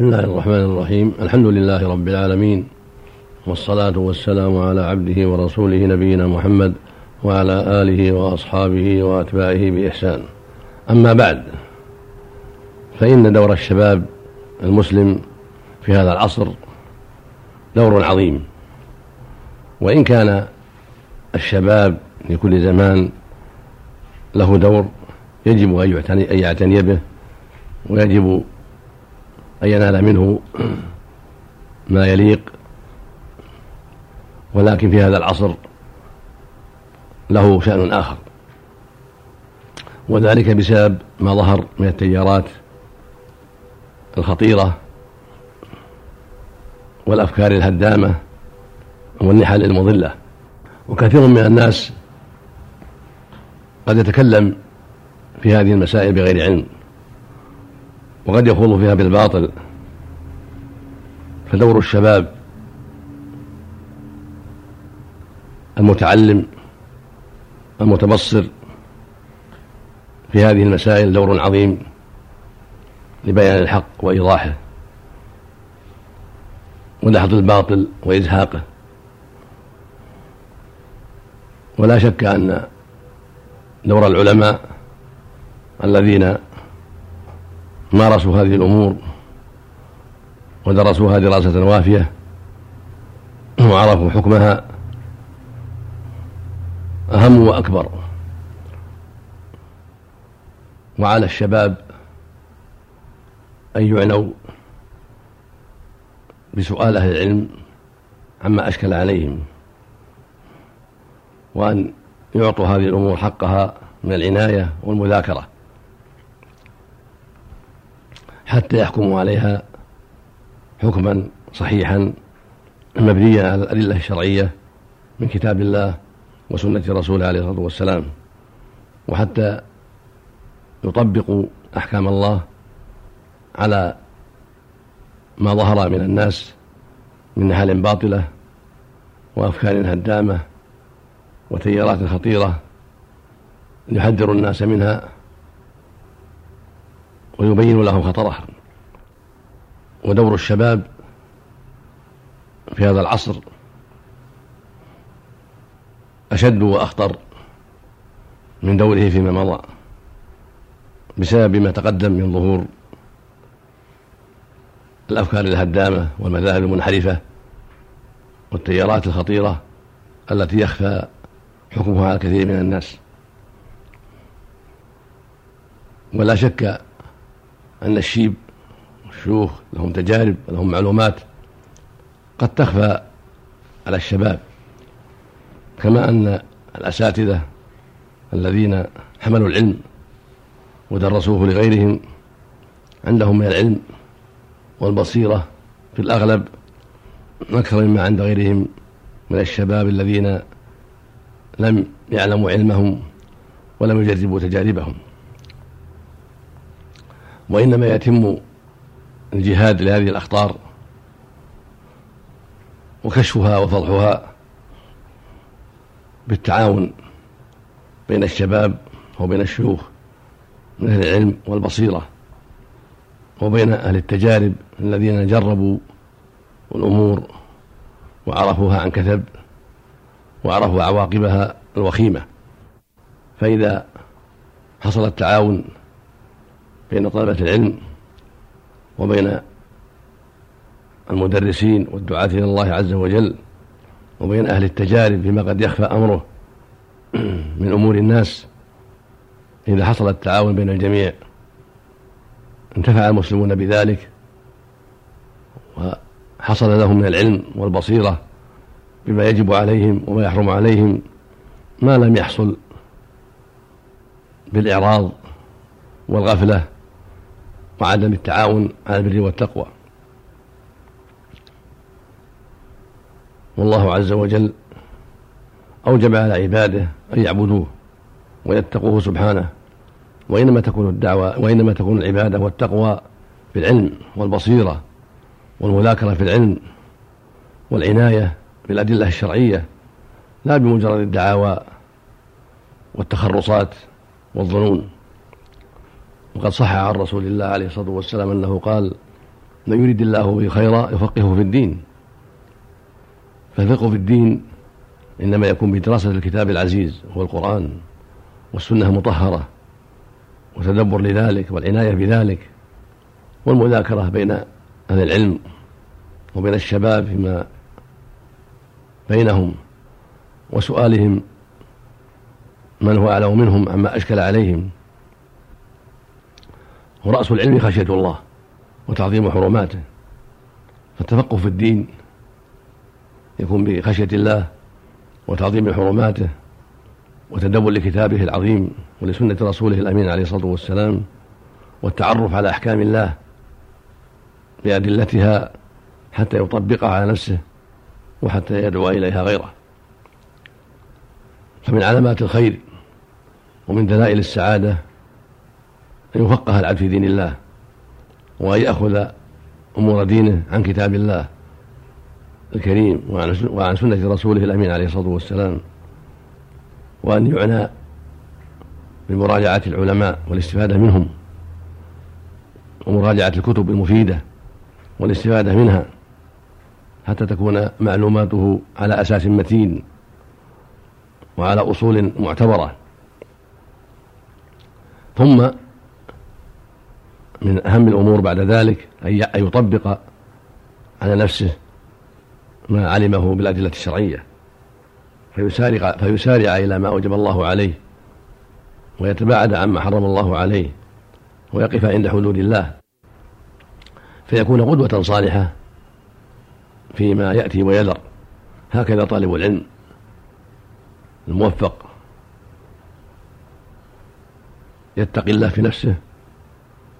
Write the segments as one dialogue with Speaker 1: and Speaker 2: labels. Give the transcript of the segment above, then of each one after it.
Speaker 1: بسم الله الرحمن الرحيم الحمد لله رب العالمين والصلاة والسلام على عبده ورسوله نبينا محمد وعلى آله وأصحابه وأتباعه بإحسان أما بعد فإن دور الشباب المسلم في هذا العصر دور عظيم وإن كان الشباب في كل زمان له دور يجب أن يعتني به ويجب أن ينال منه ما يليق ولكن في هذا العصر له شأن آخر. وذلك بسبب ما ظهر من التيارات الخطيرة والأفكار الهدامة والنحل المضلة. وكثير من الناس قد يتكلم في هذه المسائل بغير علم. وقد يخوض فيها بالباطل. فدور الشباب المتعلم المتبصر في هذه المسائل دور عظيم لبيان الحق وإيضاحه ودحض الباطل وإزهاقه. ولا شك أن دور العلماء الذين مارسوا هذه الأمور ودرسوها دراسة وافية وعرفوا حكمها أهم وأكبر. وعلى الشباب أن يعنوا بسؤال أهل العلم عما أشكل عليهم وأن يعطوا هذه الأمور حقها من العناية والمذاكرة. حتى يحكموا عليها حكما صحيحا مبنيا على الأدلة الشرعية من كتاب الله وسنة رسوله عليه الصلاة والسلام. وحتى يطبقوا أحكام الله على ما ظهر من الناس من نحل باطلة وأفكار هدامة وتيارات خطيرة يحذر الناس منها. ويبين لهم خطرها. ودور الشباب في هذا العصر أشد وأخطر من دوره فيما مضى بسبب ما تقدم من ظهور الأفكار الهدامة والمذاهب المنحرفة والتيارات الخطيرة التي يخفى حكمها على كثير من الناس. ولا شك أن الشيب والشيوخ لهم تجارب ولهم معلومات قد تخفى على الشباب. كما أن الأساتذة الذين حملوا العلم ودرسوه لغيرهم عندهم من العلم والبصيرة في الأغلب أكثر مما عند غيرهم من الشباب الذين لم يعلموا علمهم ولم يجربوا تجاربهم. وإنما يتم الجهاد لهذه الأخطار وكشفها وفضحها بالتعاون بين الشباب وبين الشيوخ من أهل العلم والبصيرة وبين أهل التجارب الذين جربوا الأمور وعرفوها عن كثب وعرفوا عواقبها الوخيمة فإذا حصل التعاون بين طلبة العلم وبين المدرسين والدعاة إلى الله عز وجل وبين أهل التجارب فيما قد يخفى أمره من أمور الناس إذا حصل التعاون بين الجميع. انتفع المسلمون بذلك وحصل لهم من العلم والبصيرة بما يجب عليهم وما يحرم عليهم. ما لم يحصل بالإعراض والغفلة وعدم التعاون على البر والتقوى. والله عز وجل أوجب على عباده أن يعبدوه ويتقوه سبحانه وإنما تكون الدعوة وإنما تكون العبادة والتقوى بالعلم والبصيرة والمذاكرة في العلم والعناية بالأدلة الشرعية لا بمجرد الدعاوى والتخرصات والظنون. وقد صح عن رسول الله عليه الصلاة والسلام أنه قال من يريد الله به خيرا يفقهه في الدين فالفقه في الدين إنما يكون بدراسة الكتاب العزيز هو القرآن والسنة المطهرة وتدبر لذلك والعناية بذلك والمذاكرة بين أهل العلم وبين الشباب فيما بينهم وسؤالهم من هو أعلم منهم عما أشكل عليهم؟ ورأس العلم خشية الله وتعظيم حرماته. فالتفقه في الدين يكون بخشية الله وتعظيم حرماته وتدبر لكتابه العظيم ولسنة رسوله الأمين عليه الصلاة والسلام والتعرف على أحكام الله بأدلتها حتى يطبقها على نفسه وحتى يدعو إليها غيره. فمن علامات الخير ومن دلائل السعادة أن يفقه العبد في دين الله وأن يأخذ أمور دينه عن كتاب الله الكريم وعن سنة رسوله الأمين عليه الصلاة والسلام وأن يعنى بمراجعة العلماء والاستفادة منهم ومراجعة الكتب المفيدة والاستفادة منها حتى تكون معلوماته على أساس متين وعلى أصول معتبرة. ثم من أهم الأمور بعد ذلك أن يطبق على نفسه ما علمه بالأدلة الشرعية. فيسارع, فيسارع إلى ما أوجب الله عليه ويتباعد عما حرم الله عليه ويقف عند حدود الله. فيكون قدوة صالحة فيما يأتي ويذر. هكذا طالب العلم الموفق. يتقي الله في نفسه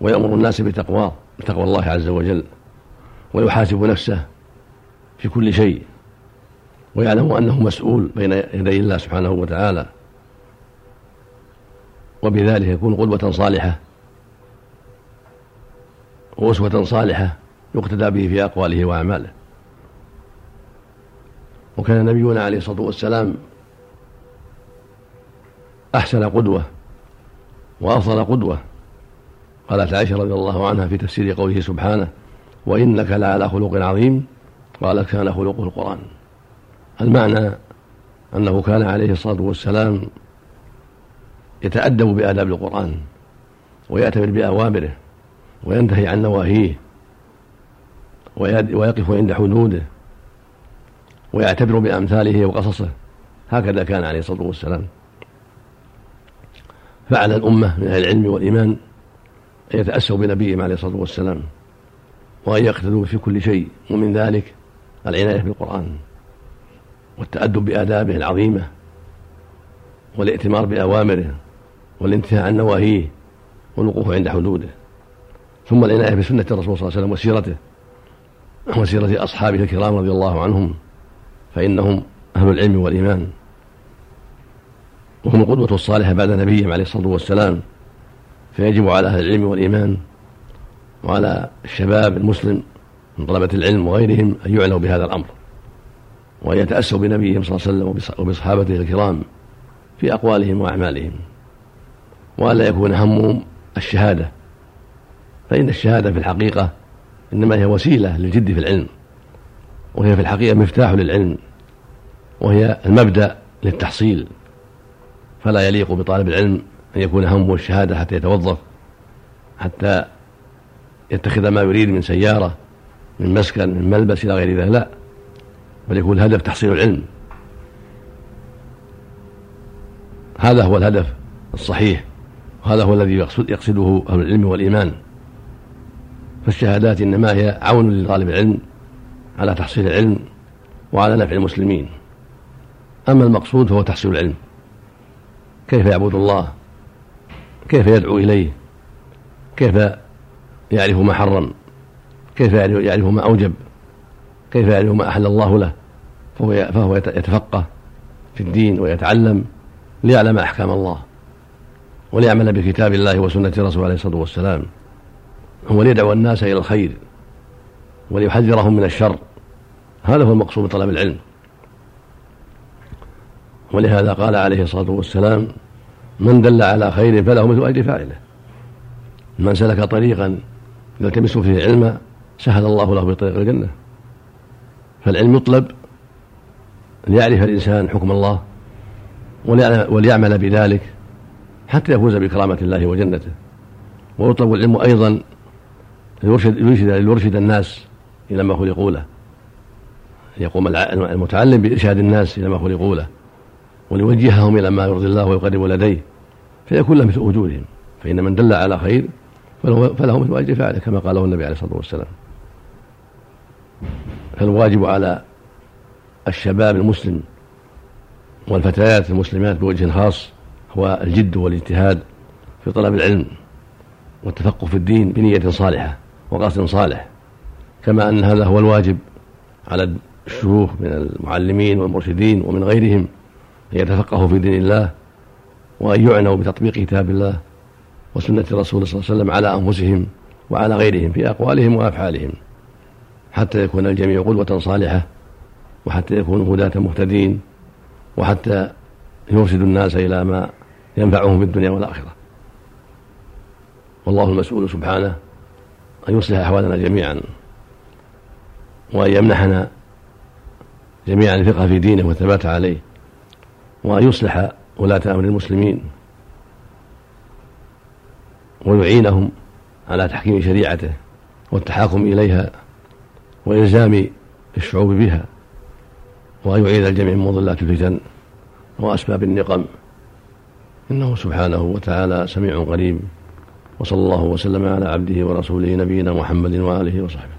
Speaker 1: ويأمر الناس بتقواه بتقوى الله عز وجل ويحاسب نفسه في كل شيء ويعلم أنه مسؤول بين يدي الله سبحانه وتعالى. وبذلك يكون قدوة صالحة وأسوة صالحة يقتدى به في أقواله وأعماله. وكان نبينا عليه الصلاة والسلام أحسن قدوة وأفضل قدوة قالت عائشة رضي الله عنها في تفسير قوله سبحانه وإنك لعلى خلق عظيم قال كان خلقه القرآن. المعنى أنه كان عليه الصلاة والسلام يتأدب بآداب القرآن ويأتمر بأوامره وينتهي عن نواهيه ويقف عند حدوده ويعتبر بأمثاله وقصصه. هكذا كان عليه الصلاة والسلام. فعلى الأمة من أهل العلم والإيمان يتأسوا بنبيهم عليه الصلاة والسلام وأن يقتدوا في كل شيء ومن ذلك العناية بالقرآن والتأدب بآدابه العظيمة والائتمار بأوامره والانتهاء عن نواهيه والوقوف عند حدوده. ثم العناية بسنة الرسول صلى الله عليه وسلم وسيرته وسيرة أصحابه الكرام رضي الله عنهم فإنهم أهل العلم والإيمان وهم القدوة الصالحة بعد نبيهم عليه الصلاة والسلام. فيجب على أهل العلم والإيمان وعلى الشباب المسلم من طلبة العلم وغيرهم أن يعنوا بهذا الأمر وأن يتأسوا بنبيهم صلى الله عليه وسلم وبصحابته الكرام في أقوالهم وأعمالهم وألا يكون همهم الشهادة فإن الشهادة في الحقيقة إنما هي وسيلة للجد في العلم وهي في الحقيقة مفتاح للعلم وهي المبدأ للتحصيل فلا يليق بطالب العلم أن يكون همه الشهادة حتى يتوظف حتى يتخذ ما يريد من سيارة من مسكن من ملبس إلى غير ذلك لا. بل يكون الهدف تحصيل العلم. هذا هو الهدف الصحيح وهذا هو الذي يقصد يقصده أهل العلم والإيمان. فالشهادات إنما هي عون لطالب العلم على تحصيل العلم وعلى نفع المسلمين. أما المقصود فهو تحصيل العلم. كيف يعبد الله؟ كيف يدعو إليه؟ كيف يعرف ما حرم؟ كيف يعرف ما أوجب؟ كيف يعرف ما أحل الله له؟ فهو فهو يتفقه في الدين ويتعلم ليعلم أحكام الله وليعمل بكتاب الله وسنة رسوله عليه الصلاة والسلام. وليدعو الناس إلى الخير وليحذرهم من الشر. هذا هو المقصود من طلب العلم. ولهذا قال عليه الصلاة والسلام من دل على خير فله مثل أجر فاعله. من سلك طريقا يلتمس فيه علما سهل الله له بطريق الجنة. فالعلم يطلب ليعرف الإنسان حكم الله وليعمل بذلك حتى يفوز بكرامة الله وجنته. ويطلب العلم أيضا ليرشد, ليرشد الناس إلى ما خلقوا له. يقوم المتعلم بإرشاد الناس إلى ما خلقوا له. وليوجههم إلى ما يرضي الله ويقرب لديه فيكون له مثل أجورهم فإن من دل على خير فله مثل أجر فاعله كما قاله النبي عليه الصلاة والسلام. فالواجب على الشباب المسلم والفتيات المسلمات بوجه خاص هو الجد والاجتهاد في طلب العلم والتفقه في الدين بنية صالحة وقصد صالح كما أن هذا هو الواجب على الشيوخ من المعلمين والمرشدين ومن غيرهم أن يتفقهوا في دين الله وأن يعنوا بتطبيق كتاب الله وسنة الرسول صلى الله عليه وسلم على أنفسهم وعلى غيرهم في أقوالهم وأفعالهم حتى يكون الجميع قدوة صالحة وحتى يكونوا هداة مهتدين وحتى يرشد الناس إلى ما ينفعهم في الدنيا والآخرة. والله المسؤول سبحانه أن يصلح أحوالنا جميعا وأن يمنحنا جميعا الفقه في دينه والثبات عليه. وأن يصلح ولاة أمر المسلمين ويعينهم على تحكيم شريعته والتحاكم إليها وإلزام الشعوب بها وأن يعيد الجميع من مضلات الفتن وأسباب النقم إنه سبحانه وتعالى سميع قريب وصلى الله وسلم على عبده ورسوله نبينا محمد وآله وصحبه